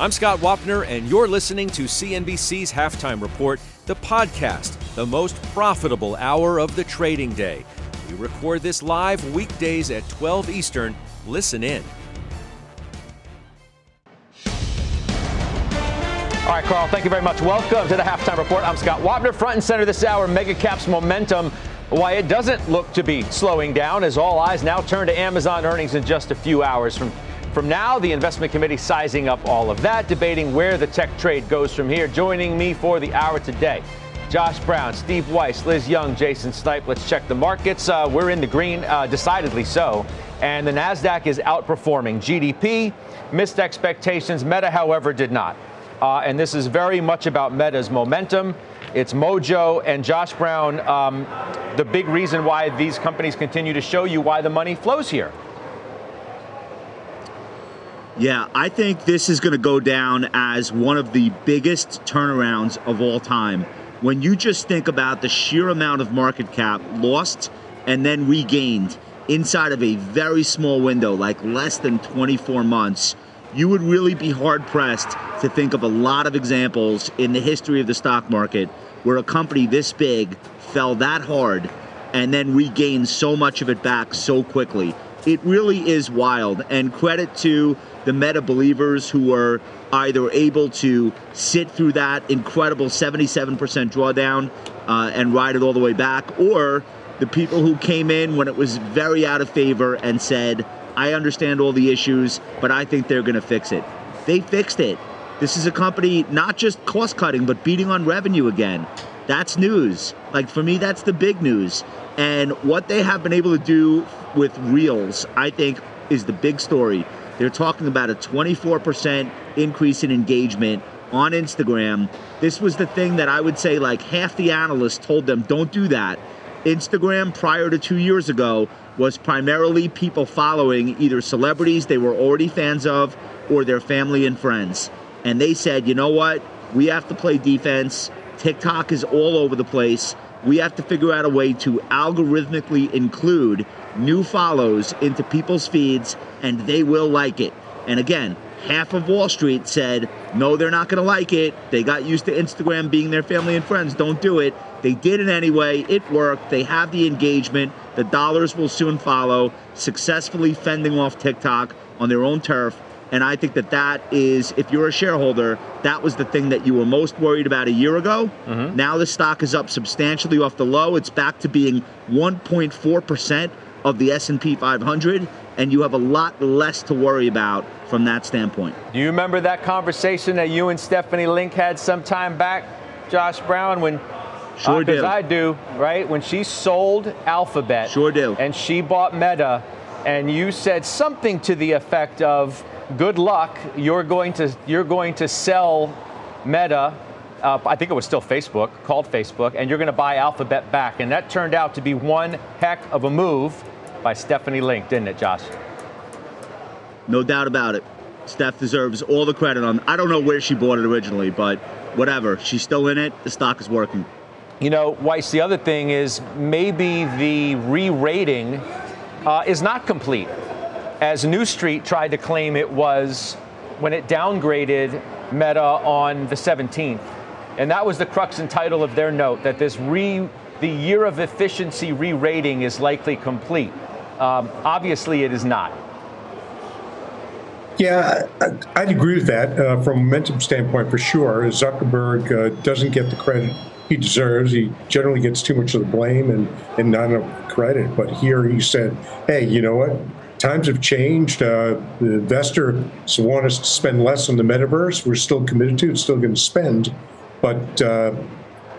I'm Scott Wapner, and you're listening to CNBC's Halftime Report, the podcast, the most profitable hour of the trading day. We record this live weekdays at 12 Eastern. Listen in. All right, Carl, thank you very much. Welcome to the Halftime Report. I'm Scott Wapner, front and center this hour. Mega Caps momentum. Why it doesn't look to be slowing down as all eyes now turn to Amazon earnings in just a few hours from from now, the investment committee sizing up all of that, debating where the tech trade goes from here. Joining me for the hour today, Josh Brown, Steve Weiss, Liz Young, Jason Snipe. Let's check the markets. Uh, we're in the green, uh, decidedly so. And the NASDAQ is outperforming. GDP missed expectations. Meta, however, did not. Uh, and this is very much about Meta's momentum. It's mojo and Josh Brown, um, the big reason why these companies continue to show you why the money flows here. Yeah, I think this is going to go down as one of the biggest turnarounds of all time. When you just think about the sheer amount of market cap lost and then regained inside of a very small window, like less than 24 months, you would really be hard pressed to think of a lot of examples in the history of the stock market where a company this big fell that hard and then regained so much of it back so quickly. It really is wild. And credit to the meta believers who were either able to sit through that incredible 77% drawdown uh, and ride it all the way back, or the people who came in when it was very out of favor and said, I understand all the issues, but I think they're going to fix it. They fixed it. This is a company not just cost cutting, but beating on revenue again. That's news. Like for me, that's the big news. And what they have been able to do with Reels, I think, is the big story. They're talking about a 24% increase in engagement on Instagram. This was the thing that I would say like half the analysts told them don't do that. Instagram prior to two years ago was primarily people following either celebrities they were already fans of or their family and friends. And they said, you know what? We have to play defense. TikTok is all over the place. We have to figure out a way to algorithmically include new follows into people's feeds and they will like it. And again, half of Wall Street said, no, they're not going to like it. They got used to Instagram being their family and friends. Don't do it. They did it anyway. It worked. They have the engagement. The dollars will soon follow, successfully fending off TikTok on their own turf. And I think that that is, if you're a shareholder, that was the thing that you were most worried about a year ago. Mm-hmm. Now the stock is up substantially off the low. It's back to being 1.4% of the S&P 500 and you have a lot less to worry about from that standpoint. Do you remember that conversation that you and Stephanie Link had some time back, Josh Brown, when Sure uh, do. I do, right? When she sold Alphabet. Sure do. And she bought Meta, and you said something to the effect of, "Good luck. You're going to you're going to sell Meta." Uh, I think it was still Facebook, called Facebook, and you're going to buy Alphabet back. And that turned out to be one heck of a move by Stephanie Link, didn't it, Josh? No doubt about it. Steph deserves all the credit on. I don't know where she bought it originally, but whatever. She's still in it. The stock is working. You know, Weiss, the other thing is maybe the re rating uh, is not complete, as New Street tried to claim it was when it downgraded Meta on the 17th. And that was the crux and title of their note that this re the year of efficiency re rating is likely complete. Um, obviously, it is not. Yeah, I'd agree with that uh, from a momentum standpoint for sure. Zuckerberg uh, doesn't get the credit he deserves. He generally gets too much of the blame and, and not enough credit. But here he said, hey, you know what? Times have changed. Uh, the investors want us to spend less on the metaverse. We're still committed to it, still going to spend. But uh,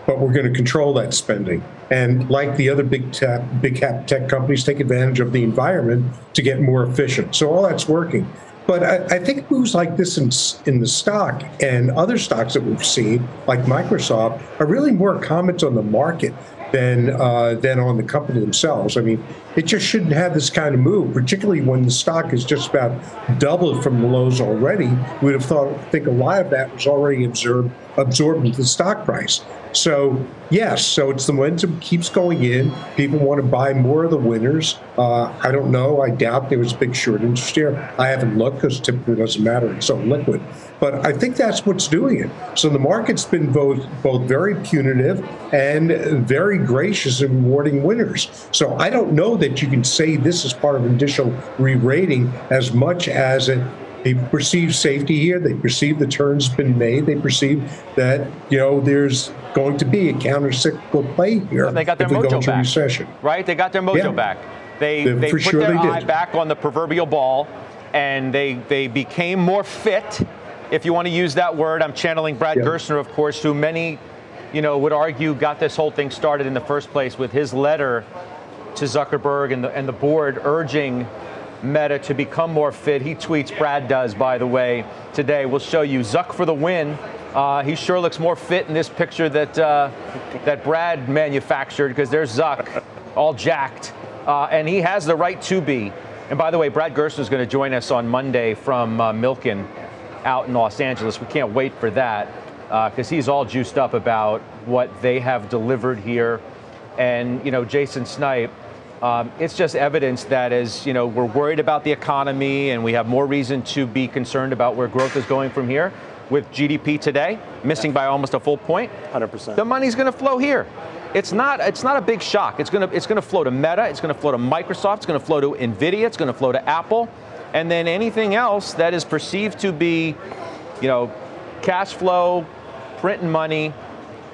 but we're going to control that spending. And like the other big tech, big cap tech companies, take advantage of the environment to get more efficient. So all that's working. But I, I, think moves like this in, in the stock and other stocks that we've seen, like Microsoft, are really more comments on the market than uh, than on the company themselves. I mean, it just shouldn't have this kind of move, particularly when the stock is just about doubled from the lows already. We'd have thought, I think a lot of that was already absorbed absorbed into the stock price. So yes, so it's the momentum keeps going in. People want to buy more of the winners. Uh, I don't know. I doubt there was a big short interest here. I haven't looked because typically it doesn't matter. It's so liquid. But I think that's what's doing it. So the market's been both both very punitive and very gracious in rewarding winners. So I don't know that you can say this is part of an additional re-rating as much as it People perceive safety here. They perceive the turn's been made. They perceive that you know there's going to be a counter-cyclical play here. They got their mojo back. Recession. Right? They got their mojo yeah. back. They they, they put sure their eye back on the proverbial ball, and they they became more fit. If you want to use that word, I'm channeling Brad yeah. Gerstner, of course, who many, you know, would argue got this whole thing started in the first place with his letter to Zuckerberg and the and the board urging Meta to become more fit. He tweets, Brad does, by the way, today. We'll show you Zuck for the win. Uh, he sure looks more fit in this picture that uh, that Brad manufactured because there's Zuck, all jacked, uh, and he has the right to be. And by the way, Brad Gerstner is going to join us on Monday from uh, Milken out in Los Angeles. We can't wait for that because uh, he's all juiced up about what they have delivered here. And you know, Jason Snipe um, it's just evidence that as you know we're worried about the economy and we have more reason to be concerned about where growth is going from here. With GDP today missing by almost a full point, 100%. The money's going to flow here. It's not. It's not a big shock. It's going to. It's going to flow to Meta. It's going to flow to Microsoft. It's going to flow to Nvidia. It's going to flow to Apple, and then anything else that is perceived to be, you know, cash flow, printing money,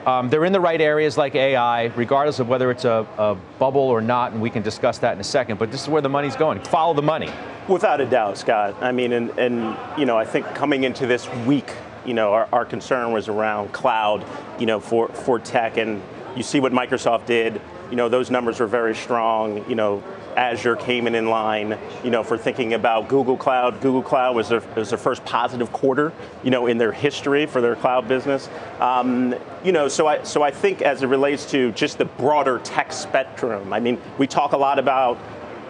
um, they're in the right areas like AI, regardless of whether it's a, a, bubble or not, and we can discuss that in a second. But this is where the money's going. Follow the money. Without a doubt, Scott. I mean, and, and you know, I think coming into this week, you know, our, our concern was around cloud, you know, for, for tech, and you see what Microsoft did. You know, those numbers were very strong. You know, Azure came in in line, you know, for thinking about Google Cloud. Google Cloud was their, was their first positive quarter, you know, in their history for their cloud business. Um, you know, so I, so I think as it relates to just the broader tech spectrum, I mean, we talk a lot about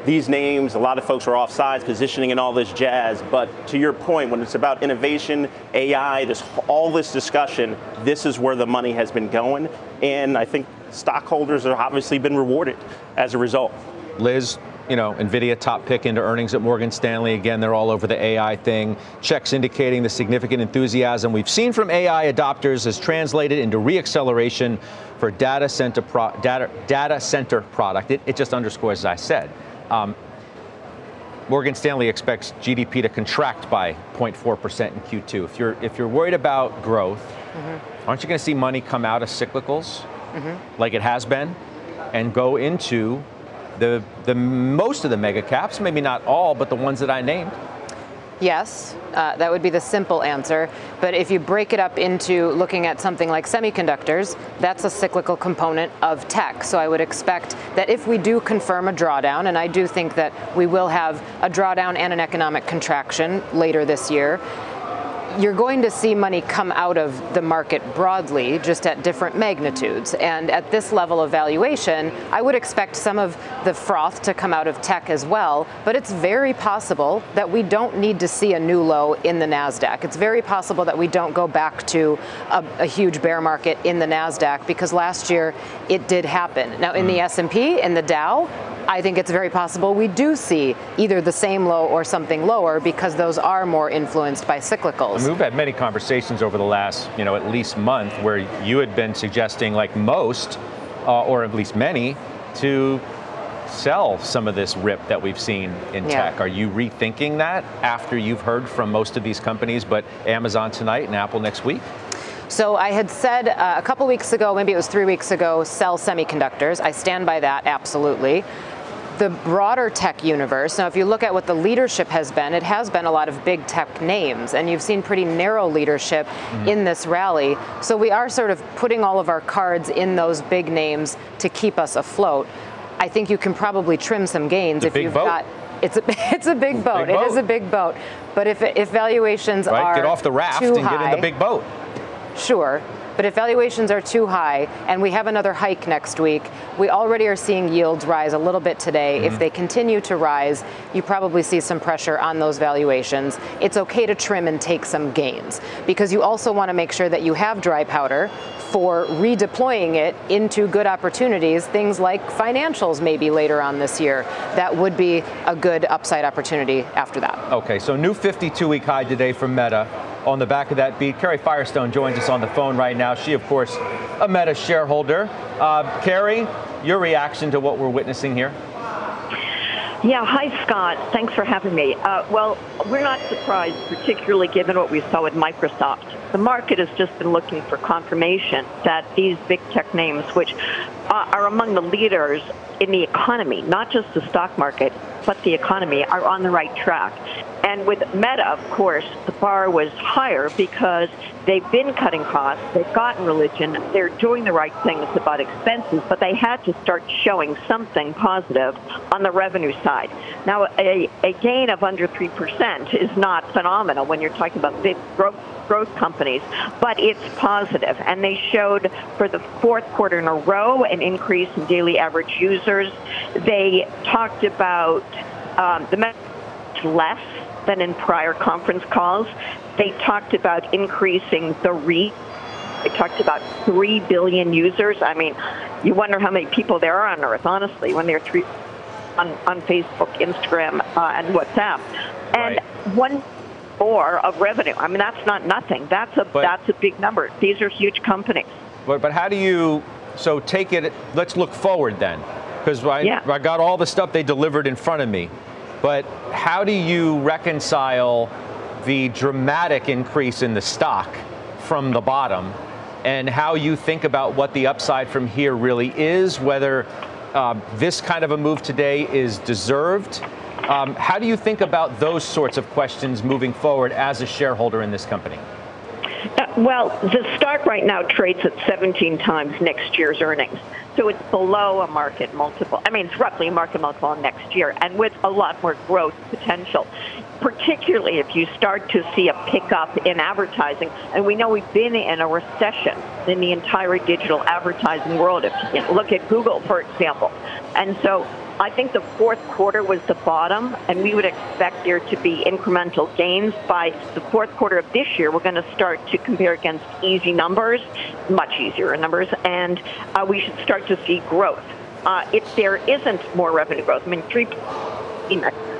these names, a lot of folks are offsides, positioning and all this jazz. But to your point, when it's about innovation, AI, this all this discussion, this is where the money has been going, and I think stockholders have obviously been rewarded as a result. Liz, you know, NVIDIA top pick into earnings at Morgan Stanley. Again, they're all over the AI thing. Checks indicating the significant enthusiasm we've seen from AI adopters has translated into reacceleration for data center, pro- data, data center product. It, it, just underscores, as I said. Um, Morgan Stanley expects GDP to contract by 0.4% in Q2. If you're, if you're worried about growth, mm-hmm. aren't you going to see money come out of cyclicals mm-hmm. like it has been and go into the, the most of the mega caps, maybe not all, but the ones that I named. Yes, uh, that would be the simple answer. But if you break it up into looking at something like semiconductors, that's a cyclical component of tech. So I would expect that if we do confirm a drawdown, and I do think that we will have a drawdown and an economic contraction later this year, you're going to see money come out of the market broadly, just at different magnitudes. And at this level of valuation, I would expect some of the froth to come out of tech as well. But it's very possible that we don't need to see a new low in the NASDAQ. It's very possible that we don't go back to a, a huge bear market in the NASDAQ because last year it did happen. Now, in hmm. the S&P, in the Dow, I think it's very possible we do see either the same low or something lower because those are more influenced by cyclicals. I mean, we've had many conversations over the last, you know, at least month where you had been suggesting, like most, uh, or at least many, to sell some of this rip that we've seen in yeah. tech. Are you rethinking that after you've heard from most of these companies, but Amazon tonight and Apple next week? So I had said uh, a couple weeks ago, maybe it was three weeks ago, sell semiconductors. I stand by that absolutely the broader tech universe. Now, if you look at what the leadership has been, it has been a lot of big tech names, and you've seen pretty narrow leadership mm-hmm. in this rally. So we are sort of putting all of our cards in those big names to keep us afloat. I think you can probably trim some gains if you've boat. got. It's a, it's a big boat. Big boat. It is a big boat. But if, if valuations right? are get off the raft and high, get in the big boat. Sure. But if valuations are too high and we have another hike next week, we already are seeing yields rise a little bit today. Mm-hmm. If they continue to rise, you probably see some pressure on those valuations. It's okay to trim and take some gains because you also want to make sure that you have dry powder for redeploying it into good opportunities, things like financials maybe later on this year. That would be a good upside opportunity after that. Okay, so new 52 week high today from Meta on the back of that beat. Carrie Firestone joins us on the phone right now. She, of course, a Meta shareholder. Uh, Carrie, your reaction to what we're witnessing here? Yeah, hi, Scott. Thanks for having me. Uh, well, we're not surprised, particularly given what we saw with Microsoft. The market has just been looking for confirmation that these big tech names, which are among the leaders in the economy, not just the stock market, but the economy, are on the right track. And with Meta, of course, the bar was higher because they've been cutting costs, they've gotten religion, they're doing the right things about expenses, but they had to start showing something positive on the revenue side. Now, a, a gain of under 3% is not phenomenal when you're talking about big growth growth companies, but it's positive. And they showed for the fourth quarter in a row an increase in daily average users. They talked about um, the less than in prior conference calls. They talked about increasing the reach. They talked about 3 billion users. I mean, you wonder how many people there are on Earth, honestly, when they're three on, on Facebook, Instagram, uh, and WhatsApp. And right. one more of revenue. I mean, that's not nothing. That's a but, that's a big number. These are huge companies. But but how do you so take it? Let's look forward then, because I, yeah. I got all the stuff they delivered in front of me. But how do you reconcile the dramatic increase in the stock from the bottom and how you think about what the upside from here really is, whether uh, this kind of a move today is deserved? Um, how do you think about those sorts of questions moving forward as a shareholder in this company? Well, the stock right now trades at 17 times next year's earnings. So it's below a market multiple. I mean, it's roughly a market multiple next year and with a lot more growth potential, particularly if you start to see a pickup in advertising. And we know we've been in a recession in the entire digital advertising world. If you look at Google, for example. And so I think the fourth quarter was the bottom, and we would expect there to be incremental gains by the fourth quarter of this year. We're going to start to compare against easy numbers, much easier numbers, and uh, we should start to see growth. Uh, if there isn't more revenue growth, I mean, three,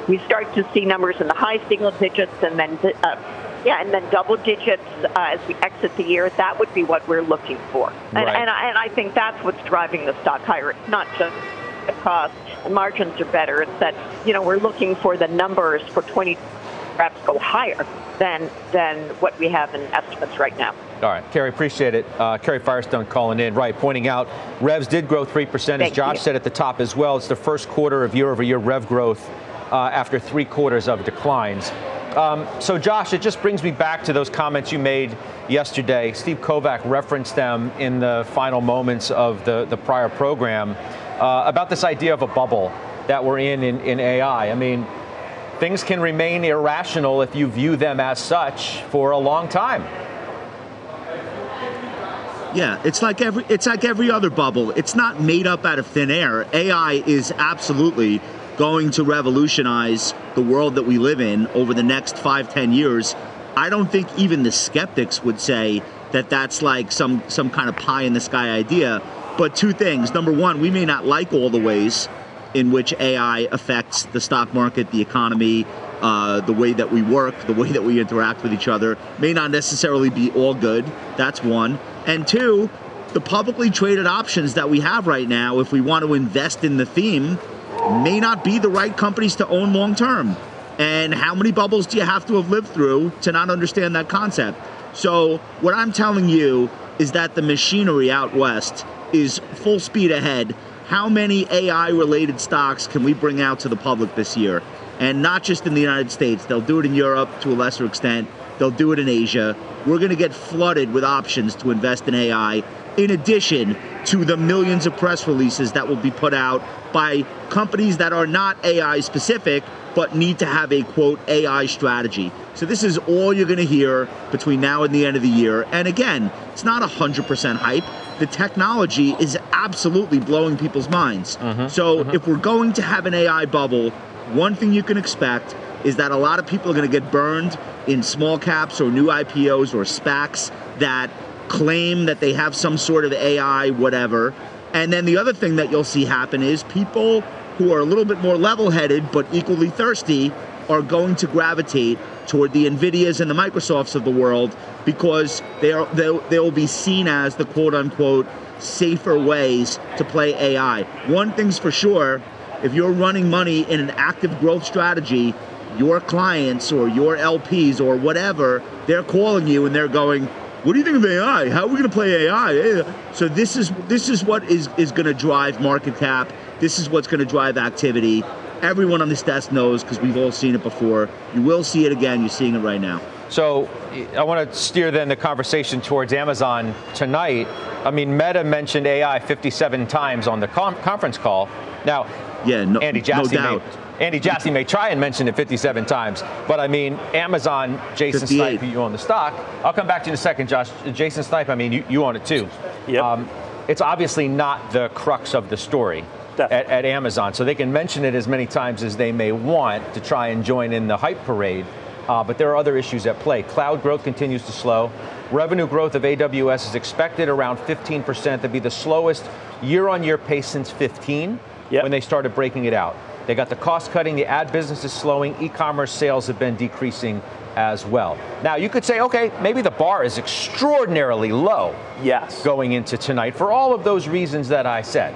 we start to see numbers in the high single digits, and then uh, yeah, and then double digits uh, as we exit the year. That would be what we're looking for, and, right. and, I, and I think that's what's driving the stock higher. It's not just the cost margins are better. It's that, you know, we're looking for the numbers for 20 perhaps go higher than than what we have in estimates right now. All right, Carrie, appreciate it. Uh, Carrie Firestone calling in, right, pointing out revs did grow 3%, as Josh you. said at the top as well. It's the first quarter of year over year rev growth uh, after three quarters of declines. Um, so, Josh, it just brings me back to those comments you made yesterday. Steve Kovach referenced them in the final moments of the, the prior program uh, about this idea of a bubble that we're in, in in AI. I mean, things can remain irrational if you view them as such for a long time. Yeah, it's like every it's like every other bubble. It's not made up out of thin air. AI is absolutely going to revolutionize the world that we live in over the next five, ten years. I don't think even the skeptics would say that that's like some some kind of pie in the sky idea. But two things. Number one, we may not like all the ways in which AI affects the stock market, the economy, uh, the way that we work, the way that we interact with each other. May not necessarily be all good. That's one. And two, the publicly traded options that we have right now, if we want to invest in the theme, may not be the right companies to own long term. And how many bubbles do you have to have lived through to not understand that concept? So, what I'm telling you is that the machinery out west is full speed ahead. How many AI related stocks can we bring out to the public this year? And not just in the United States, they'll do it in Europe to a lesser extent, they'll do it in Asia. We're going to get flooded with options to invest in AI, in addition to the millions of press releases that will be put out by companies that are not AI specific, but need to have a quote AI strategy. So this is all you're going to hear between now and the end of the year. And again, it's not 100% hype. The technology is absolutely blowing people's minds. Mm-hmm. So if we're going to have an AI bubble, one thing you can expect is that a lot of people are going to get burned in small caps or new IPOs or SPACs that claim that they have some sort of AI, whatever. And then the other thing that you'll see happen is people who are a little bit more level headed but equally thirsty are going to gravitate toward the Nvidias and the Microsofts of the world because they are they, they will be seen as the quote unquote safer ways to play AI. One thing's for sure, if you're running money in an active growth strategy, your clients or your LPs or whatever, they're calling you and they're going, "What do you think of AI? How are we going to play AI?" So this is this is what is is going to drive market cap. This is what's going to drive activity. Everyone on this desk knows because we've all seen it before. You will see it again. You're seeing it right now. So I want to steer then the conversation towards Amazon tonight. I mean, Meta mentioned AI 57 times on the com- conference call. Now, yeah, no, Andy Jassy no doubt. May, Andy Jassy may try and mention it 57 times, but I mean, Amazon, Jason 58. Snipe, you own the stock. I'll come back to you in a second, Josh. Jason Snipe, I mean, you, you own it too. Yep. Um, it's obviously not the crux of the story at, at Amazon, so they can mention it as many times as they may want to try and join in the hype parade. Uh, but there are other issues at play. Cloud growth continues to slow. Revenue growth of AWS is expected around 15% to be the slowest year on year pace since 15 Yep. when they started breaking it out. They got the cost cutting, the ad business is slowing, e commerce sales have been decreasing as well. Now, you could say, okay, maybe the bar is extraordinarily low Yes. going into tonight for all of those reasons that I said.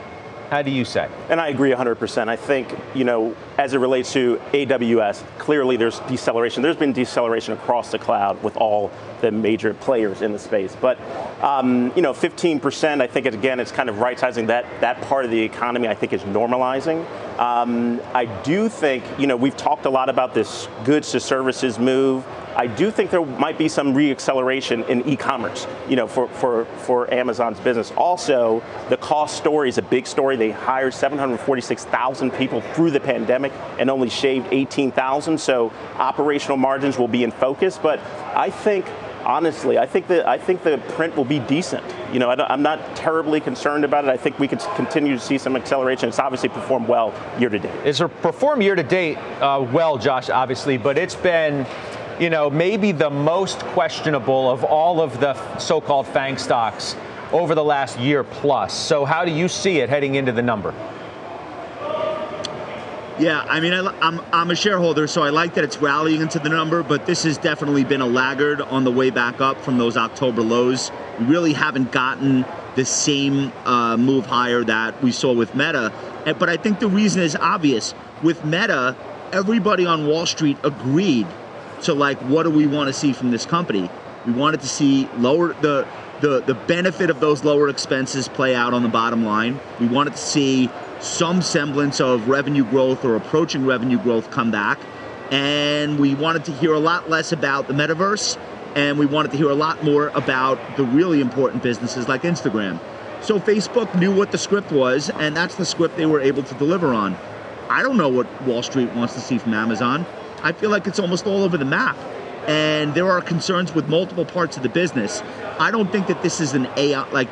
How do you say? And I agree 100%. I think, you know, as it relates to AWS, clearly there's deceleration. There's been deceleration across the cloud with all the major players in the space. But, um, you know, 15%, I think, again, it's kind of right-sizing that, that part of the economy, I think, is normalizing. Um, I do think, you know, we've talked a lot about this goods to services move. I do think there might be some reacceleration in e-commerce, you know, for, for, for Amazon's business. Also, the cost story is a big story. They hired 746,000 people through the pandemic and only shaved 18,000. So operational margins will be in focus. But I think, honestly, I think that I think the print will be decent. You know, I I'm not terribly concerned about it. I think we could continue to see some acceleration. It's obviously performed well year to date. It's performed year to date uh, well, Josh, obviously, but it's been, you know, maybe the most questionable of all of the so-called FANG stocks over the last year plus. So how do you see it heading into the number? Yeah, I mean, I, li- I'm, I'm a shareholder, so I like that it's rallying into the number, but this has definitely been a laggard on the way back up from those October lows. We really haven't gotten the same uh, move higher that we saw with Meta. But I think the reason is obvious. With Meta, everybody on Wall Street agreed to like, what do we want to see from this company? We wanted to see lower the the the benefit of those lower expenses play out on the bottom line. We wanted to see some semblance of revenue growth or approaching revenue growth come back. And we wanted to hear a lot less about the metaverse and we wanted to hear a lot more about the really important businesses like Instagram. So Facebook knew what the script was, and that's the script they were able to deliver on. I don't know what Wall Street wants to see from Amazon. I feel like it's almost all over the map. And there are concerns with multiple parts of the business. I don't think that this is an AI, like,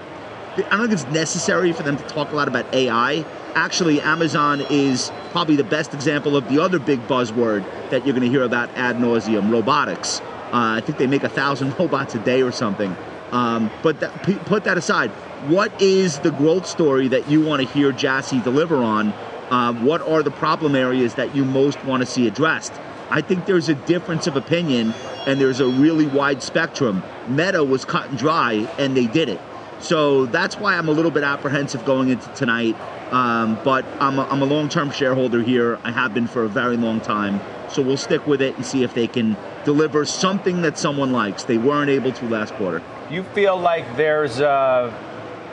I don't think it's necessary for them to talk a lot about AI. Actually, Amazon is probably the best example of the other big buzzword that you're going to hear about ad nauseum robotics. Uh, I think they make a thousand robots a day or something. Um, but that, p- put that aside. What is the growth story that you want to hear Jassy deliver on? Um, what are the problem areas that you most want to see addressed? I think there's a difference of opinion and there's a really wide spectrum. Meta was cut and dry and they did it. So that's why I'm a little bit apprehensive going into tonight. Um, but I'm a, I'm a long term shareholder here. I have been for a very long time. So we'll stick with it and see if they can deliver something that someone likes. They weren't able to last quarter. You feel like there's uh,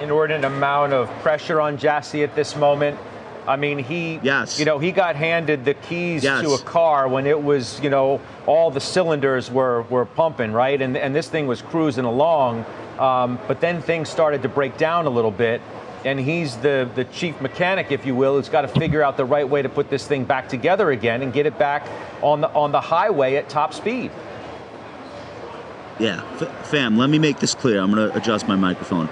inordinate amount of pressure on Jassy at this moment. I mean, he, Yes. you know, he got handed the keys Yes. to a car when it was, you know, all the cylinders were were pumping, right? And and this thing was cruising along. Um, but then things started to break down a little bit. and he's the, the chief mechanic, if you will, who's got to figure out the right way to put this thing back together again and get it back on the on the highway at top speed. Yeah, F- fam, let me make this clear. I'm going to adjust my microphone.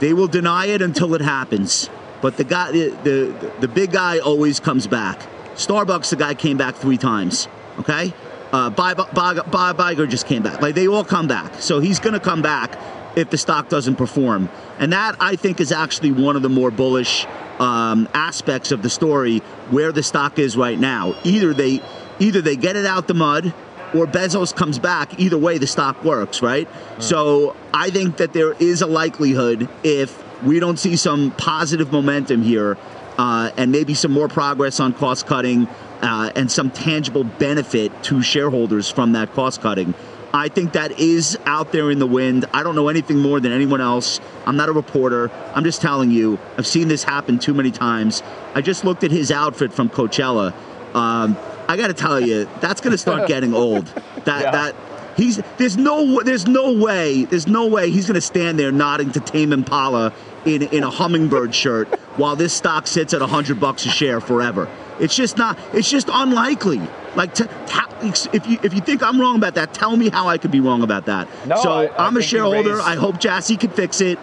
They will deny it until it happens, but the guy, the, the the big guy, always comes back. Starbucks, the guy came back three times. Okay, uh, Bob, Bob, Bob Iger just came back. Like they all come back, so he's going to come back if the stock doesn't perform. And that I think is actually one of the more bullish um, aspects of the story where the stock is right now. Either they either they get it out the mud or Bezos comes back. Either way, the stock works, right? So I think that there is a likelihood if we don't see some positive momentum here uh, and maybe some more progress on cost cutting uh, and some tangible benefit to shareholders from that cost cutting. I think that is out there in the wind. I don't know anything more than anyone else. I'm not a reporter. I'm just telling you, I've seen this happen too many times. I just looked at his outfit from Coachella. Um, I got to tell you, that's going to start getting old. That Yeah. that he's there's no there's no way there's no way he's going to stand there nodding to Tame Impala in in a hummingbird shirt while this stock sits at 100 bucks a share forever. It's just not it's just unlikely. Like if you if you think I'm wrong about that, tell me how I could be wrong about that. No, so I- am a shareholder. raised- I hope Jassy can fix it.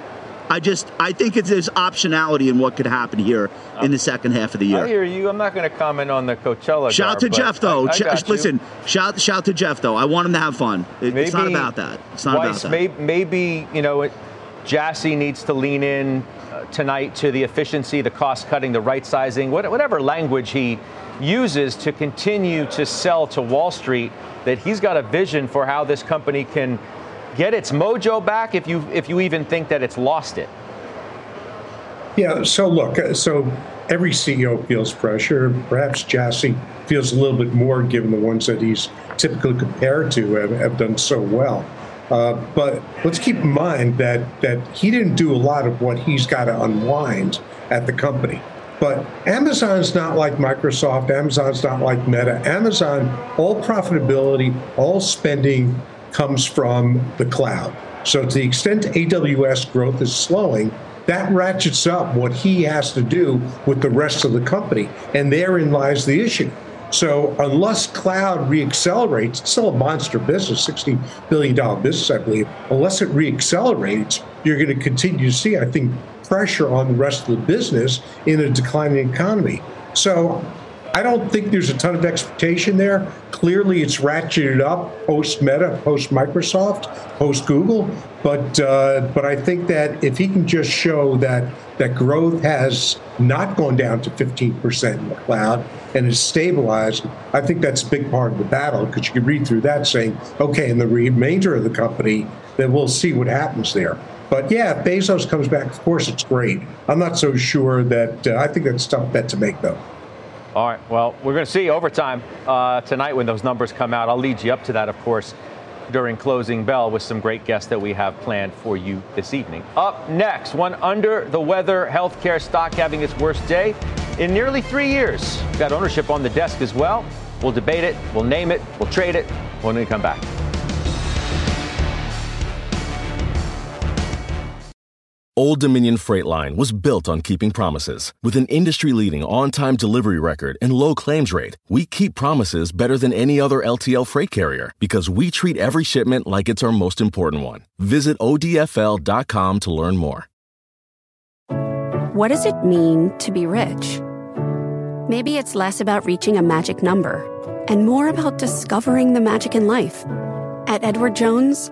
I just I think it's there's optionality in what could happen here in the second half of the year. I hear you. I'm not going to comment on the Coachella. Shout out to Jeff though. I, I Ch- listen, shout shout to Jeff though. I want him to have fun. It- it's not about that. It's not Weiss, about that. may- Maybe, you know, it, Jassy needs to lean in uh, tonight to the efficiency, the cost cutting, the right sizing, what, whatever language he uses to continue to sell to Wall Street. That he's got a vision for how this company can get its mojo back. If you if you even think that it's lost it. Yeah, so look, uh, so every CEO feels pressure. Perhaps Jassy feels a little bit more given the ones that he's typically compared to have, have done so well. Uh, but let's keep in mind that, that he didn't do a lot of what he's got to unwind at the company. But Amazon's not like Microsoft, Amazon's not like Meta. Amazon, all profitability, all spending comes from the cloud. So to the extent AWS growth is slowing, that ratchets up what he has to do with the rest of the company. And therein lies the issue. So unless cloud reaccelerates, it's still a monster business, $60 billion business, I believe. Unless it reaccelerates, you're going to continue to see, I think, pressure on the rest of the business in a declining economy. So I don't think there's a ton of expectation there. Clearly, it's ratcheted up post Meta, post Microsoft, post Google. But uh, but I think that if he can just show that that growth has not gone down to 15% in the cloud and is stabilized, I think that's a big part of the battle because you can read through that saying, okay, in the remainder of the company, then we'll see what happens there. But yeah, if Bezos comes back, of course, it's great. I'm not so sure that uh, I think that's a tough bet to make, though. All right. Well, we're going to see overtime uh, tonight when those numbers come out. I'll lead you up to that, of course, during closing bell with some great guests that we have planned for you this evening. Up next, one under the weather healthcare stock having its worst day in nearly three years. We've got ownership on the desk as well. We'll debate it, we'll name it, we'll trade it when we come back. Old Dominion Freight Line was built on keeping promises. With an industry leading on time delivery record and low claims rate, we keep promises better than any other LTL freight carrier because we treat every shipment like it's our most important one. Visit ODFL.com to learn more. What does it mean to be rich? Maybe it's less about reaching a magic number and more about discovering the magic in life. At Edward Jones,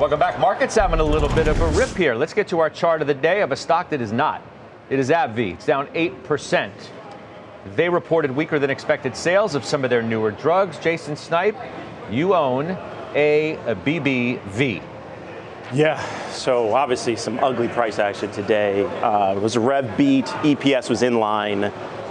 Welcome back. Markets having a little bit of a rip here. Let's get to our chart of the day of a stock that is not. It is AbbVie. It's down 8%. They reported weaker than expected sales of some of their newer drugs. Jason Snipe, you own A, a BBV. Yeah, so obviously some ugly price action today. Uh, it was a rev beat, EPS was in line.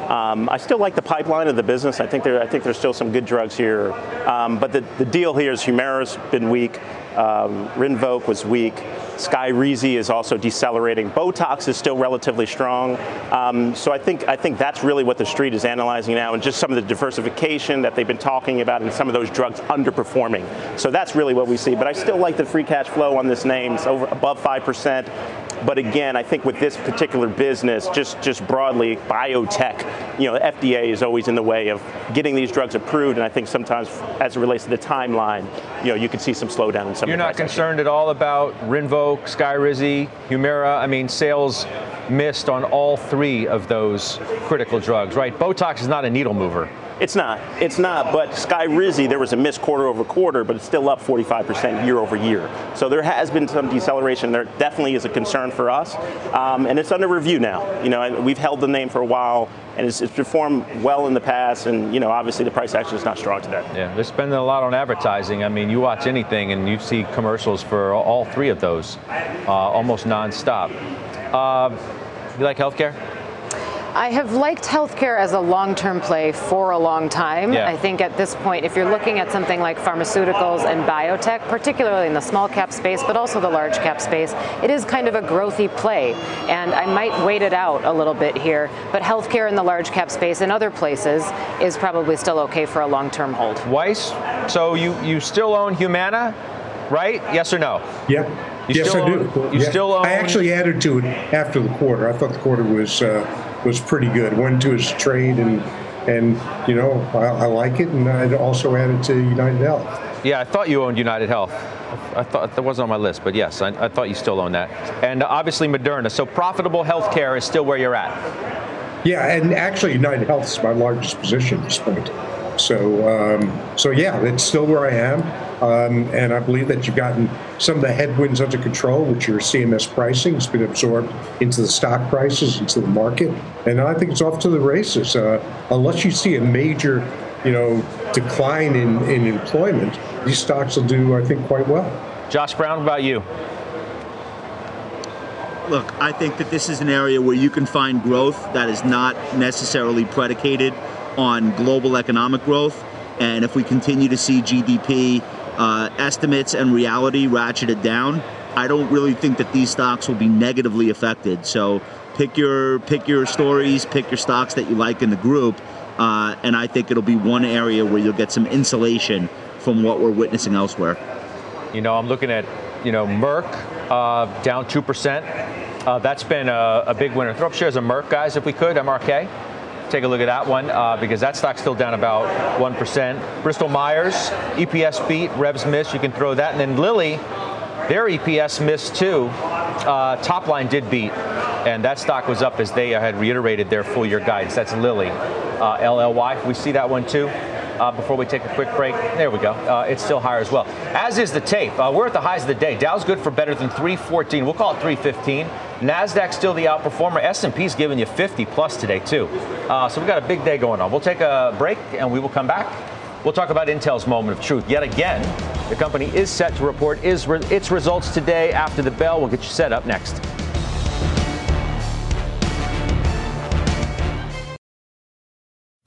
Um, I still like the pipeline of the business. I think there, I think there's still some good drugs here. Um, but the, the deal here is Humira's been weak. Um, Rinvoq was weak. Skyrizi is also decelerating. Botox is still relatively strong. Um, so I think I think that's really what the street is analyzing now, and just some of the diversification that they've been talking about, and some of those drugs underperforming. So that's really what we see. But I still like the free cash flow on this name. It's over above five percent. But again, I think with this particular business, just just broadly, biotech, you know, FDA is always in the way of getting these drugs approved, and I think sometimes, as it relates to the timeline, you know, you could see some slowdown in some. You're not concerned at all about Rinvoq, Skyrizi, Humira. I mean, sales missed on all three of those critical drugs, right? Botox is not a needle mover. It's not. It's not. But Skyrizi, there was a miss quarter over quarter, but it's still up 45% year over year. So there has been some deceleration. There definitely is a concern for us, um, and it's under review now. You know, we've held the name for a while, and it's, it's, performed well in the past. And you know, obviously the price action is not strong today. Yeah, they're spending a lot on advertising. I mean, you watch anything, and you see commercials for all three of those, uh, almost nonstop. Uh, you like healthcare? I have liked healthcare as a long term play for a long time. Yeah. I think at this point, if you're looking at something like pharmaceuticals and biotech, particularly in the small cap space, but also the large cap space, it is kind of a growthy play. And I might wait it out a little bit here. But healthcare in the large cap space and other places is probably still okay for a long term hold. Weiss, so you, you still own Humana, right? Yes or no? Yep. You yes, I still do. you Yeah. still own- I actually added to it after the quarter. I thought the quarter was uh, was pretty good. Went to his trade and and you know I, I like it, and I also added to United Health. Yeah, I thought you owned United Health. I thought that wasn't on my list, but yes, I, I thought you still own that. And obviously Moderna. So profitable healthcare is still where you're at. Yeah, and actually United Health is my largest position at this point. So um, so yeah, it's still where I am. Um, and I believe that you've gotten some of the headwinds under control, which your CMS pricing has been absorbed into the stock prices, into the market, and I think it's off to the races. Uh, unless you see a major, you know, decline in, in employment, these stocks will do, I think, quite well. Josh Brown, what about you? Look, I think that this is an area where you can find growth that is not necessarily predicated on global economic growth. And if we continue to see GDP uh, estimates and reality ratcheted down, I don't really think that these stocks will be negatively affected. So pick your pick your stories, pick your stocks that you like in the group, uh, and I think it'll be one area where you'll get some insulation from what we're witnessing elsewhere. You know, I'm looking at, you know, Merck uh, down 2%. Uh, that's been a, a big winner. Throw up shares of Merck, guys, if we could, MRK. Take a look at that one uh, because that stock's still down about 1%. Bristol Myers, EPS beat, revs miss. You can throw that. And then Lilly, their EPS missed too. Uh, top line did beat, and that stock was up as they had reiterated their full year guidance. That's Lilly, uh, LLY. We see that one too. Uh, before we take a quick break, there we go. Uh, it's still higher as well. As is the tape. Uh, we're at the highs of the day. Dow's good for better than 314. We'll call it 315. Nasdaq still the outperformer. S&P's giving you 50 plus today too. Uh, so we've got a big day going on. We'll take a break and we will come back. We'll talk about Intel's moment of truth yet again. The company is set to report its results today after the bell. We'll get you set up next.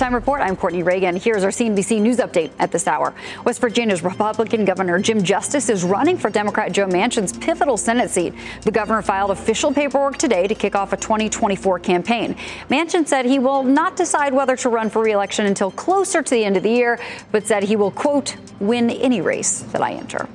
Halftime report. I'm Courtney Reagan. Here's our CNBC News update at this hour. West Virginia's Republican Governor Jim Justice is running for Democrat Joe Manchin's pivotal Senate seat. The governor filed official paperwork today to kick off a 2024 campaign. Manchin said he will not decide whether to run for reelection until closer to the end of the year, but said he will, quote, win any race that I enter.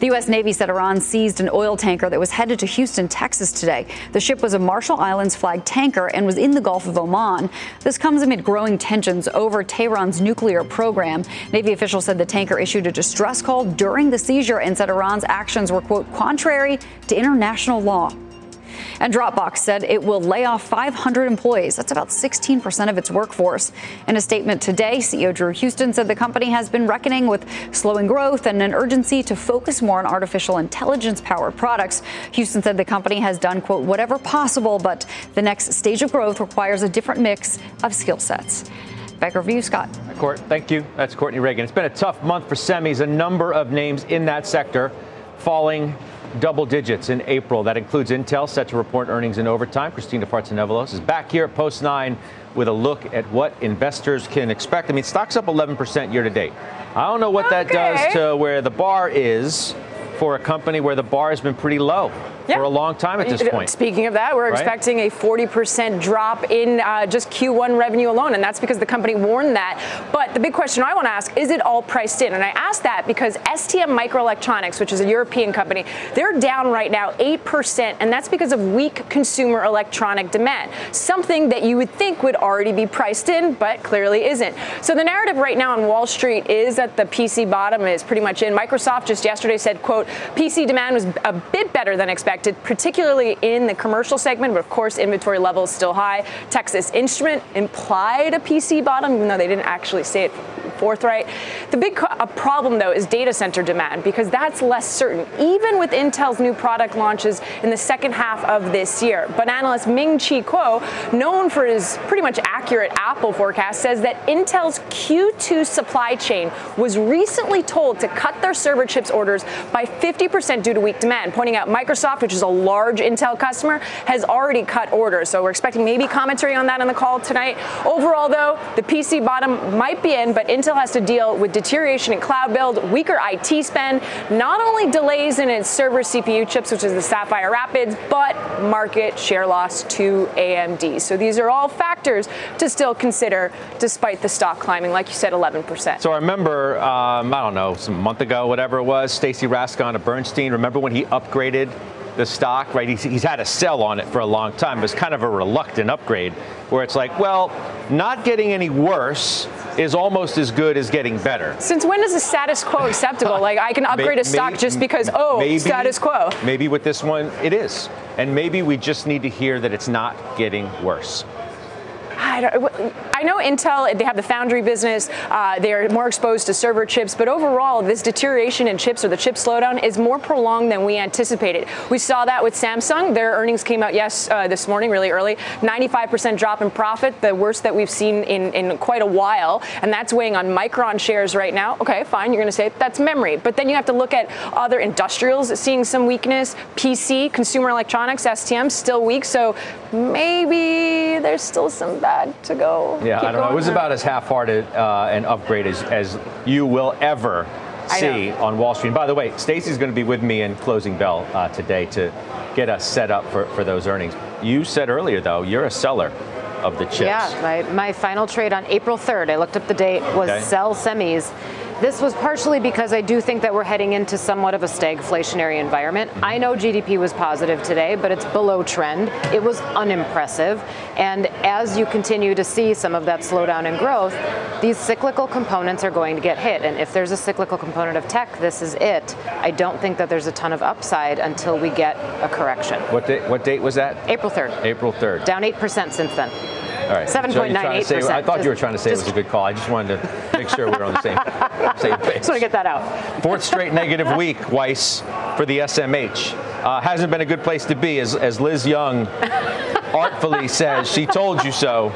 The U.S. Navy said Iran seized an oil tanker that was headed to Houston, Texas today. The ship was a Marshall Islands flagged tanker and was in the Gulf of Oman. This comes amid growing tensions over Tehran's nuclear program. Navy officials said the tanker issued a distress call during the seizure and said Iran's actions were, quote, contrary to international law. And Dropbox said it will lay off 500 employees. That's about 16% of its workforce. In a statement today, CEO Drew Houston said the company has been reckoning with slowing growth and an urgency to focus more on artificial intelligence powered products. Houston said the company has done, quote, whatever possible, but the next stage of growth requires a different mix of skill sets. Back over you, Scott. Court, thank you. That's Courtney Reagan. It's been a tough month for semis. A number of names in that sector falling double digits in April. That includes Intel, set to report earnings in overtime. Christina Partsinevelos is back here at Post 9 with a look at what investors can expect. I mean, stock's up 11% year to date. I don't know what okay. that does to where the bar is for a company where the bar has been pretty low yeah. for a long time at this point. Speaking of that, we're right? expecting a 40% drop in uh, just Q1 revenue alone, and that's because the company warned that. But the big question I want to ask is it all priced in? And I ask that because STM Microelectronics, which is a European company, they're down right now 8%, and that's because of weak consumer electronic demand, something that you would think would already be priced in, but clearly isn't. So the narrative right now on Wall Street is that the PC bottom is pretty much in. Microsoft just yesterday said, quote, PC demand was a bit better than expected particularly in the commercial segment, but of course, inventory levels still high. Texas Instrument implied a PC bottom, even though they didn't actually say it forthright. The big problem, though, is data center demand because that's less certain, even with Intel's new product launches in the second half of this year. But analyst Ming Chi Kuo, known for his pretty much accurate Apple forecast, says that Intel's Q2 supply chain was recently told to cut their server chips orders by 50% due to weak demand, pointing out Microsoft, which is a large Intel customer, has already cut orders. So we're expecting maybe commentary on that on the call tonight. Overall, though, the PC bottom might be in, but Intel Intel has to deal with deterioration in cloud build, weaker IT spend, not only delays in its server CPU chips, which is the Sapphire Rapids, but market share loss to AMD. So these are all factors to still consider despite the stock climbing, like you said, 11%. So I remember, um, I don't know, some month ago, whatever it was, Stacy Rasgon of Bernstein, remember when he upgraded the stock, right? He's, he's, had a sell on it for a long time. It was kind of a reluctant upgrade where it's like, well, not getting any worse is almost as good as getting better. Since when is the status quo acceptable? like I can upgrade a stock just because, oh, maybe, status quo. Maybe with this one, it is. And maybe we just need to hear that it's not getting worse. I, I, know Intel, they have the foundry business, uh, they are more exposed to server chips, but overall, this deterioration in chips or the chip slowdown is more prolonged than we anticipated. We saw that with Samsung. Their earnings came out, yes, uh, this morning, really early. 95% drop in profit, the worst that we've seen in, in quite a while, and that's weighing on Micron shares right now. Okay, fine, you're going to say that's memory, but then you have to look at other industrials seeing some weakness. PC, consumer electronics, STM, still weak, so maybe there's still some bad to go. Yeah, I don't know. It was about as half-hearted uh, an upgrade as, as you will ever see on Wall Street. And by the way, Stacy's going to be with me in closing bell uh, today to get us set up for, for those earnings. You said earlier, though, you're a seller of the chips. Yeah, my, my final trade on April 3rd, I looked up the date, was okay. sell semis this was partially because I do think that we're heading into somewhat of a stagflationary environment. I know GDP was positive today, but it's below trend. It was unimpressive. And as you continue to see some of that slowdown in growth, these cyclical components are going to get hit. And if there's a cyclical component of tech, this is it. I don't think that there's a ton of upside until we get a correction. What, date, what date was that? April 3rd. April 3rd. Down 8% since then. All right. 7.98%. So I thought you were trying to say just, it was a good call. I just wanted to make sure we are on the same, same page. Just want to get that out. Fourth straight negative week, Weiss, for the SMH. Uh, hasn't been a good place to be, as, as Liz Young artfully says. She told you so.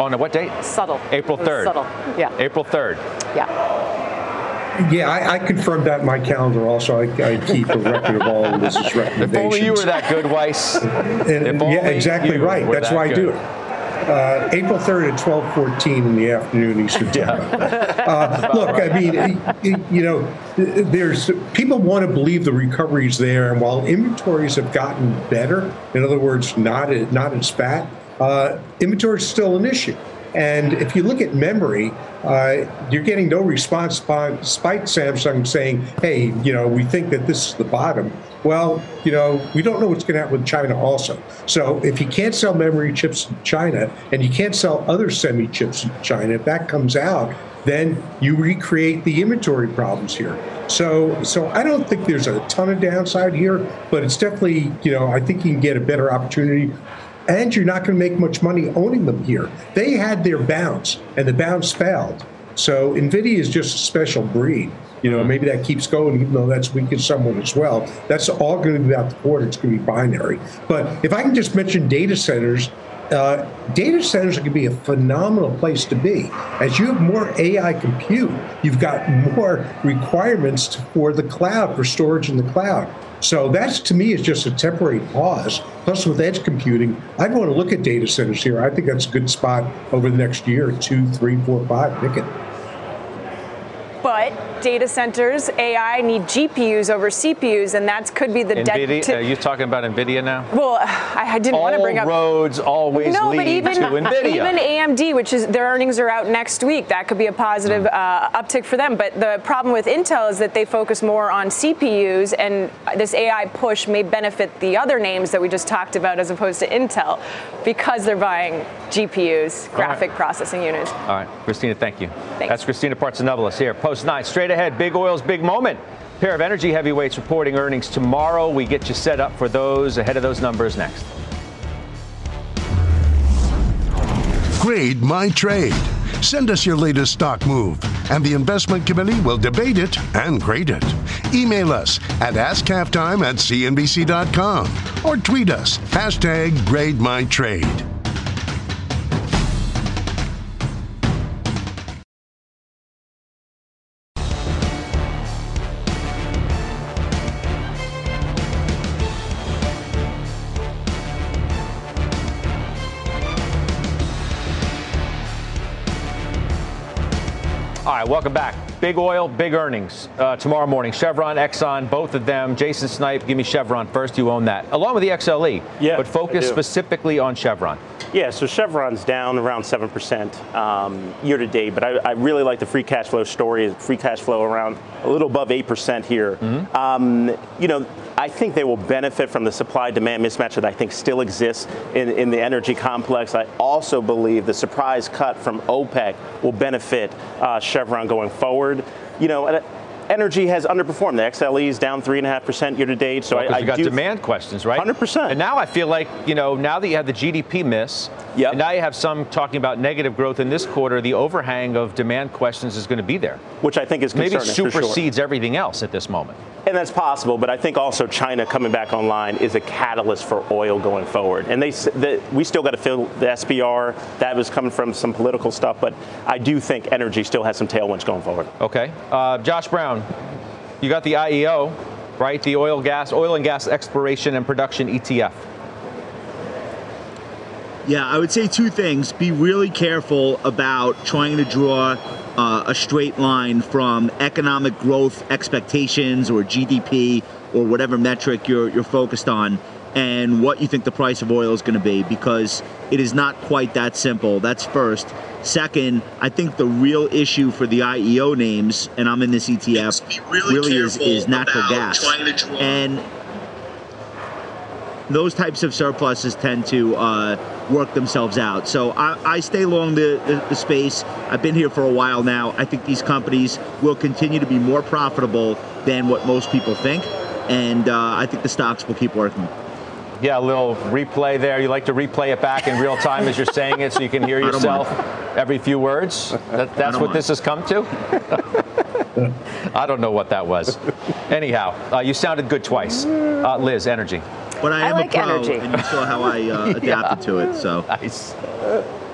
On a what date? Subtle. April 3rd. Subtle. Yeah. April 3rd. Yeah. Yeah, I, I, confirmed that in my calendar. Also, I, I keep a record of all of this recommendations. If only you were that good, Weiss. and, yeah, exactly right. That's why good. I do it. Uh, April 3rd at 12:14 in the afternoon Eastern Time. uh, look, I mean, you know, there's people want to believe the recovery is there, and while inventories have gotten better, in other words, not not as fat, uh, inventory is still an issue. And if you look at memory, uh, you're getting no response despite Samsung saying, hey, you know, we think that this is the bottom. Well, you know, we don't know what's going to happen with China also. So if you can't sell memory chips in China and you can't sell other semi chips in China, if that comes out, then you recreate the inventory problems here. So, so I don't think there's a ton of downside here, but it's definitely, you know, I think you can get a better opportunity and you're not going to make much money owning them here. They had their bounce, and the bounce failed. So NVIDIA is just a special breed. You know, maybe that keeps going, even though that's weakened someone as well. That's all going to be about the quarter. It's going to be binary. But if I can just mention data centers, uh, data centers are going to be a phenomenal place to be. As you have more AI compute, you've got more requirements for the cloud, for storage in the cloud. So that's to me is just a temporary pause. Plus, with edge computing, I'd want to look at data centers here. I think that's a good spot over the next year, two, three, four, five. Pick it. But data centers, AI need GPUs over CPUs, and that could be the NVIDIA. T- are you talking about NVIDIA now? Well, I, I didn't All want to bring up. roads always no, lead but even, to NVIDIA. Even AMD, which is their earnings are out next week, that could be a positive Hmm. uh, uptick for them. But the problem with Intel is that they focus more on CPUs, and this AI push may benefit the other names that we just talked about as opposed to Intel because they're buying GPUs, graphic right. processing units. All right, Christina, thank you. Thanks. That's Christina Partsinevelos here. Post 9, straight ahead, big oil's big moment. Pair of energy heavyweights reporting earnings tomorrow. We get you set up for those ahead of those numbers next. Grade my trade. Send us your latest stock move, and the investment committee will debate it and grade it. Email us at askhalftime at cnbc.com or tweet us hashtag grade my trade. Right, welcome back. Big oil, big earnings uh, tomorrow morning. Chevron, Exxon, both of them. Jason Snipe, give me Chevron first. You own that, along with the XLE. Yeah, but focus specifically on Chevron. Yeah, so Chevron's down around 7% um, year to date, but I, I really like the free cash flow story. Free cash flow around a little above 8% here. Um, you know, I think they will benefit from the supply demand mismatch that I think still exists in, in the energy complex. I also believe the surprise cut from OPEC will benefit uh, Chevron going forward. You know, uh, energy has underperformed. The XLE is down 3.5% year to date. So Well, I, I you got demand questions, right? 100%. And now I feel like, you know, now that you have the GDP miss, Yep. and now you have some talking about negative growth in this quarter, the overhang of demand questions is going to be there. which I think is Maybe for sure. supersedes everything else at this moment. And that's possible, but I think also China coming back online is a catalyst for oil going forward. And they, the, we still got to fill the SPR. That was coming from some political stuff, but I do think energy still has some tailwinds going forward. Okay. Uh, Josh Brown, you got the IEO, right? The oil, gas, oil and gas exploration and production ETF. Yeah, I would say two things. Be really careful about trying to draw uh, a straight line from economic growth expectations or GDP or whatever metric you're, you're focused on and what you think the price of oil is going to be because it is not quite that simple. That's first. Second, I think the real issue for the IEO names, and I'm in this ETF, really, is, is natural gas. And those types of surpluses tend to uh, work themselves out. So I, I stay along the, the, the space. I've been here for a while now. I think these companies will continue to be more profitable than what most people think. And uh, I think the stocks will keep working. Yeah, a little replay there. You like to replay it back in real time as you're saying it so you can hear yourself every few words. That, that's what mind. this has come to? I don't know what that was. Anyhow, uh, you sounded good twice. Uh, Liz, energy. But I I am like a pro, energy. and you saw how I uh, adapted to it. So Nice.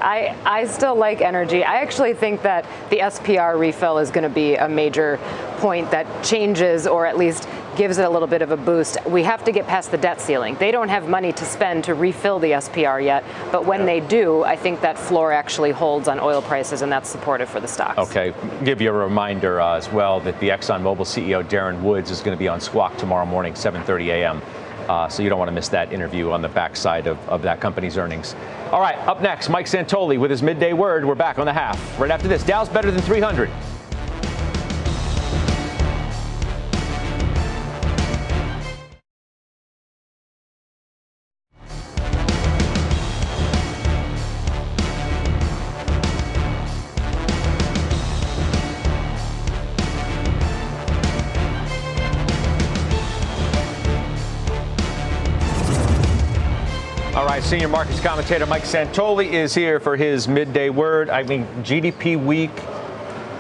I, I still like energy. I actually think that the SPR refill is going to be a major point that changes or at least gives it a little bit of a boost. We have to get past the debt ceiling. They don't have money to spend to refill the SPR yet, but when they do, I think that floor actually holds on oil prices, and that's supportive for the stocks. Okay, give you a reminder uh, as well that the ExxonMobil CEO Darren Woods is going to be on Squawk tomorrow morning, 7:30 a.m. Uh, so you don't want to miss that interview on the backside of, of that company's earnings. All right, up next, Mike Santoli with his midday word. We're back on the half right after this. Dow's better than 300. Senior markets commentator Mike Santoli is here for his midday word. I mean, GDP weak,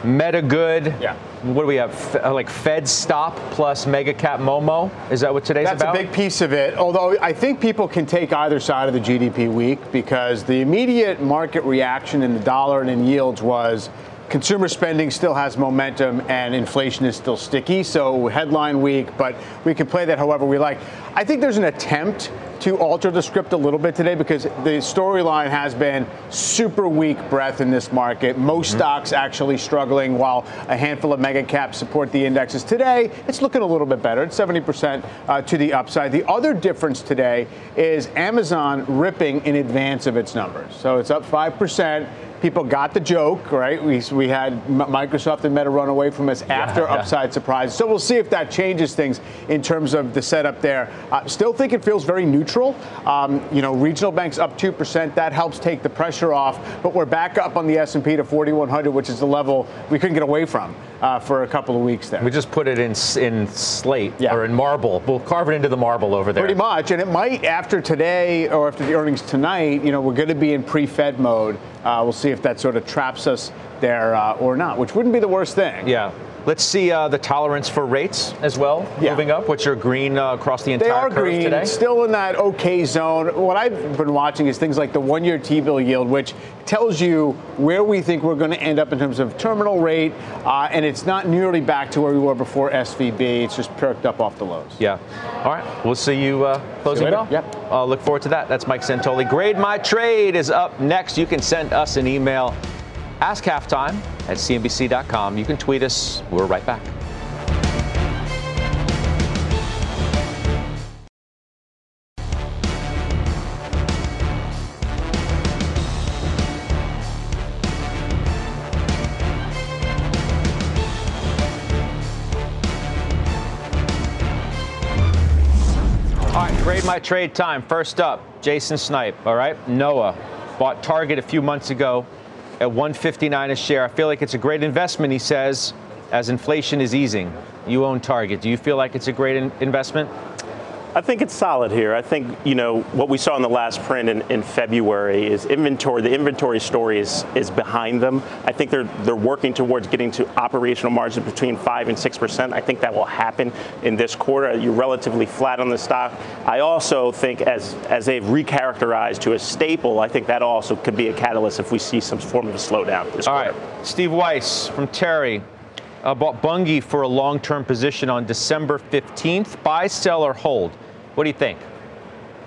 meta good. Yeah. What do we have? Uh, like Fed stop plus mega cap Momo? Is that what today's That's about? That's a big piece of it. Although I think people can take either side of the GDP weak because the immediate market reaction in the dollar and in yields was consumer spending still has momentum and inflation is still sticky. So headline weak, but we can play that however we like. I think there's an attempt to alter the script a little bit today because the storyline has been super weak breath in this market. Most mm-hmm. stocks actually struggling while a handful of mega caps support the indexes. Today, it's looking a little bit better. It's 70% uh, to the upside. The other difference today is Amazon ripping in advance of its numbers. So it's up 5% people got the joke, right? We, we had Microsoft and Meta run away from us after yeah, yeah. upside surprise. So we'll see if that changes things in terms of the setup there. Uh, still think it feels very neutral. Um, you know, regional banks up 2%. That helps take the pressure off. But we're back up on the S&P to 4,100, which is the level we couldn't get away from uh, for a couple of weeks there. We just put it in in slate yeah. or in marble. We'll carve it into the marble over there. Pretty much, and it might after today or after the earnings tonight. You know, we're going to be in pre-Fed mode. Uh, we'll see if that sort of traps us there uh, or not, which wouldn't be the worst thing. Yeah. Let's see uh, the tolerance for rates as well yeah. moving up. What's your green uh, across the entire they are green, today? Still in that okay zone. What I've been watching is things like the one-year T-bill yield, which tells you where we think we're going to end up in terms of terminal rate, uh, and it's not nearly back to where we were before SVB. It's just perked up off the lows. Yeah. All right. We'll see you uh, closing see bell. Yep. Uh, look forward to that. That's Mike Santoli. Grade My Trade is up next. You can send us an email. Ask halftime at cnbc.com. You can tweet us. We're right back. All right, trade my trade time. First up, Jason Snipe. All right, Noah bought Target a few months ago at 159 a share. I feel like it's a great investment. He says, as inflation is easing. You own Target. Do you feel like it's a great in- investment? I think it's solid here. I think you know what we saw in the last print in, in, February is inventory. The inventory story is is behind them. I think they're they're working towards getting to operational margins between five and six percent. I think that will happen in this quarter. You're relatively flat on the stock. I also think as as they've recharacterized to a staple, I think that also could be a catalyst if we see some form of a slowdown. This All quarter. right, Steve Weiss from Terry. Uh, bought Bunge for a long-term position on December 15th. Buy, sell, or hold? What do you think?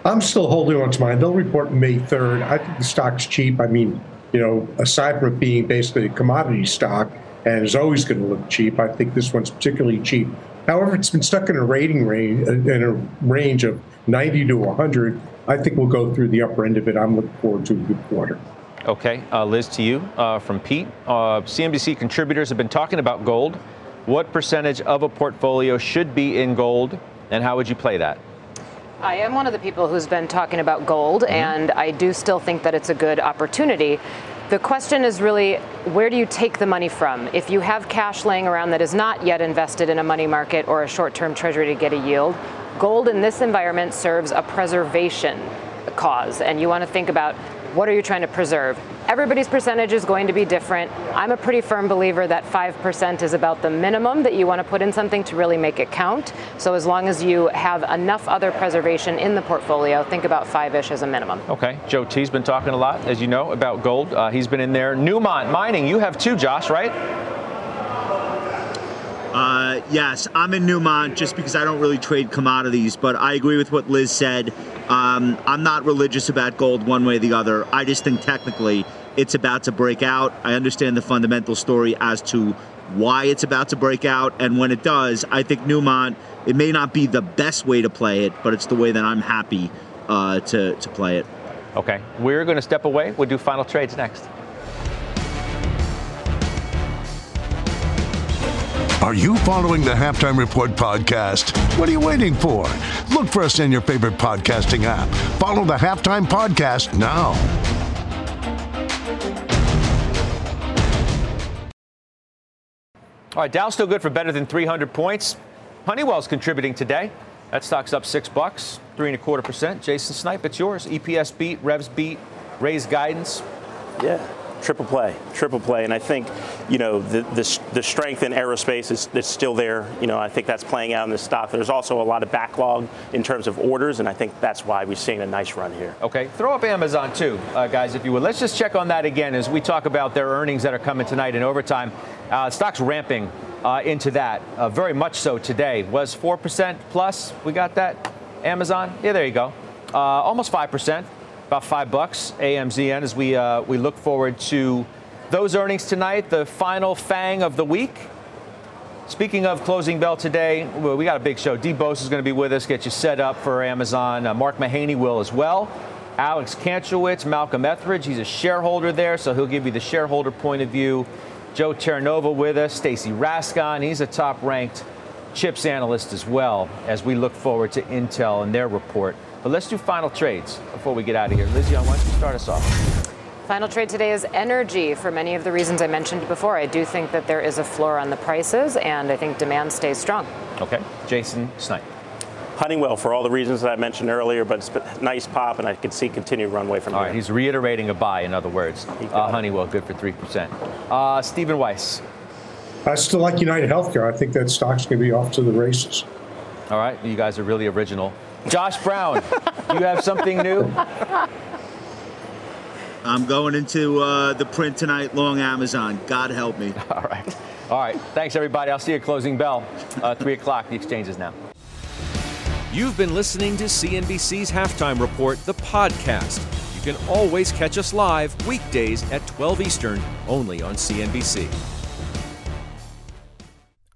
I'm still holding on to mine. They'll report May 3rd. I think the stock's cheap. I mean, you know, aside from it being basically a commodity stock and is always going to look cheap, I think this one's particularly cheap. However, it's been stuck in a rating range in a range of 90 to 100. I think we'll go through the upper end of it. I'm looking forward to a good quarter. Okay, uh, Liz, to you uh, from Pete. Uh, CNBC contributors have been talking about gold. What percentage of a portfolio should be in gold, and how would you play that? I am one of the people who's been talking about gold, mm-hmm. and I do still think that it's a good opportunity. The question is really where do you take the money from? If you have cash laying around that is not yet invested in a money market or a short term treasury to get a yield, gold in this environment serves a preservation cause. And you want to think about what are you trying to preserve? Everybody's percentage is going to be different. I'm a pretty firm believer that 5% is about the minimum that you want to put in something to really make it count. So as long as you have enough other preservation in the portfolio, think about five ish as a minimum. Okay. Joe T's been talking a lot, as you know, about gold. Uh, he's been in there. Newmont Mining, you have two, Josh, right? Uh, yes, I'm in Newmont just because I don't really trade commodities, but I agree with what Liz said. Um, I'm not religious about gold one way or the other. I just think technically it's about to break out. I understand the fundamental story as to why it's about to break out, and when it does, I think Newmont. It may not be the best way to play it, but it's the way that I'm happy uh, to to play it. Okay, we're going to step away. We'll do final trades next. Are you following the Halftime Report podcast? What are you waiting for? Look for us in your favorite podcasting app. Follow the Halftime Podcast now. All right, Dow's still good for better than 300 points. Honeywell's contributing today. That stock's up six bucks, three and a quarter percent. Jason Snipe, it's yours. EPS beat, revs beat, raised guidance. Yeah, triple play, triple play, and I think you know the the, the strength in aerospace is, is still there. You know, I think that's playing out in the stock. There's also a lot of backlog in terms of orders, and I think that's why we're seeing a nice run here. Okay, throw up Amazon too, uh, guys, if you would. Let's just check on that again as we talk about their earnings that are coming tonight in overtime. Uh, stock's ramping uh, into that, uh, very much so today. Was 4% plus? We got that? Amazon? Yeah, there you go. Uh, almost 5%, about 5 bucks AMZN as we, uh, we look forward to those earnings tonight, the final fang of the week. Speaking of closing bell today, we got a big show. Dee Bosa is going to be with us, get you set up for Amazon. Uh, Mark Mahaney will as well. Alex Kantrowitz, Malcolm Etheridge, he's a shareholder there, so he'll give you the shareholder point of view. Joe Terranova with us, Stacy Rasgon. He's a top ranked chips analyst as well as we look forward to Intel and their report. But let's do final trades before we get out of here. Lizzie, why don't you start us off? Final trade today is energy for many of the reasons I mentioned before. I do think that there is a floor on the prices, and I think demand stays strong. Okay. Jason Snipe. Honeywell for all the reasons that I mentioned earlier, but it's a nice pop, and I can see continued runway from All here. right, he's reiterating a buy, in other words. Uh, Honeywell, good for 3%. Uh, Stephen Weiss. I still like United Healthcare. I think that stock's going to be off to the races. All right, you guys are really original. Josh Brown, you have something new? I'm going into uh, the print tonight, long Amazon. God help me. All right. All right. Thanks, everybody. I'll see you at closing bell. Uh, 3 o'clock. The exchange is now. You've been listening to CNBC's Halftime Report, the podcast. You can always catch us live weekdays at 12 Eastern, only on CNBC.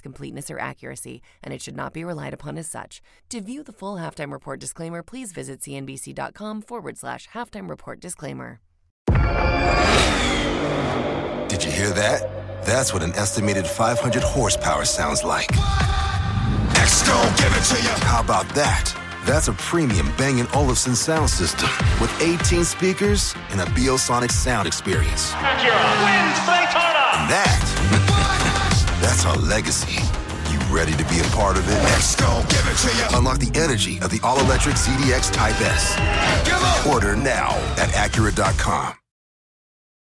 completeness or accuracy, and it should not be relied upon as such. To view the full halftime report disclaimer, please visit cnbc.com forward slash halftime report disclaimer. Did you hear that? That's what an estimated 500 horsepower sounds like. X gon' give it to you. How about that? That's a premium Bang & Olufsen sound system with 18 speakers and a Biosonic sound experience. wins Daytona. And that, that's our legacy. You ready to be a part of it? X gon' give it to you. Unlock the energy of the all-electric ZDX Type S. Order now at Acura.com.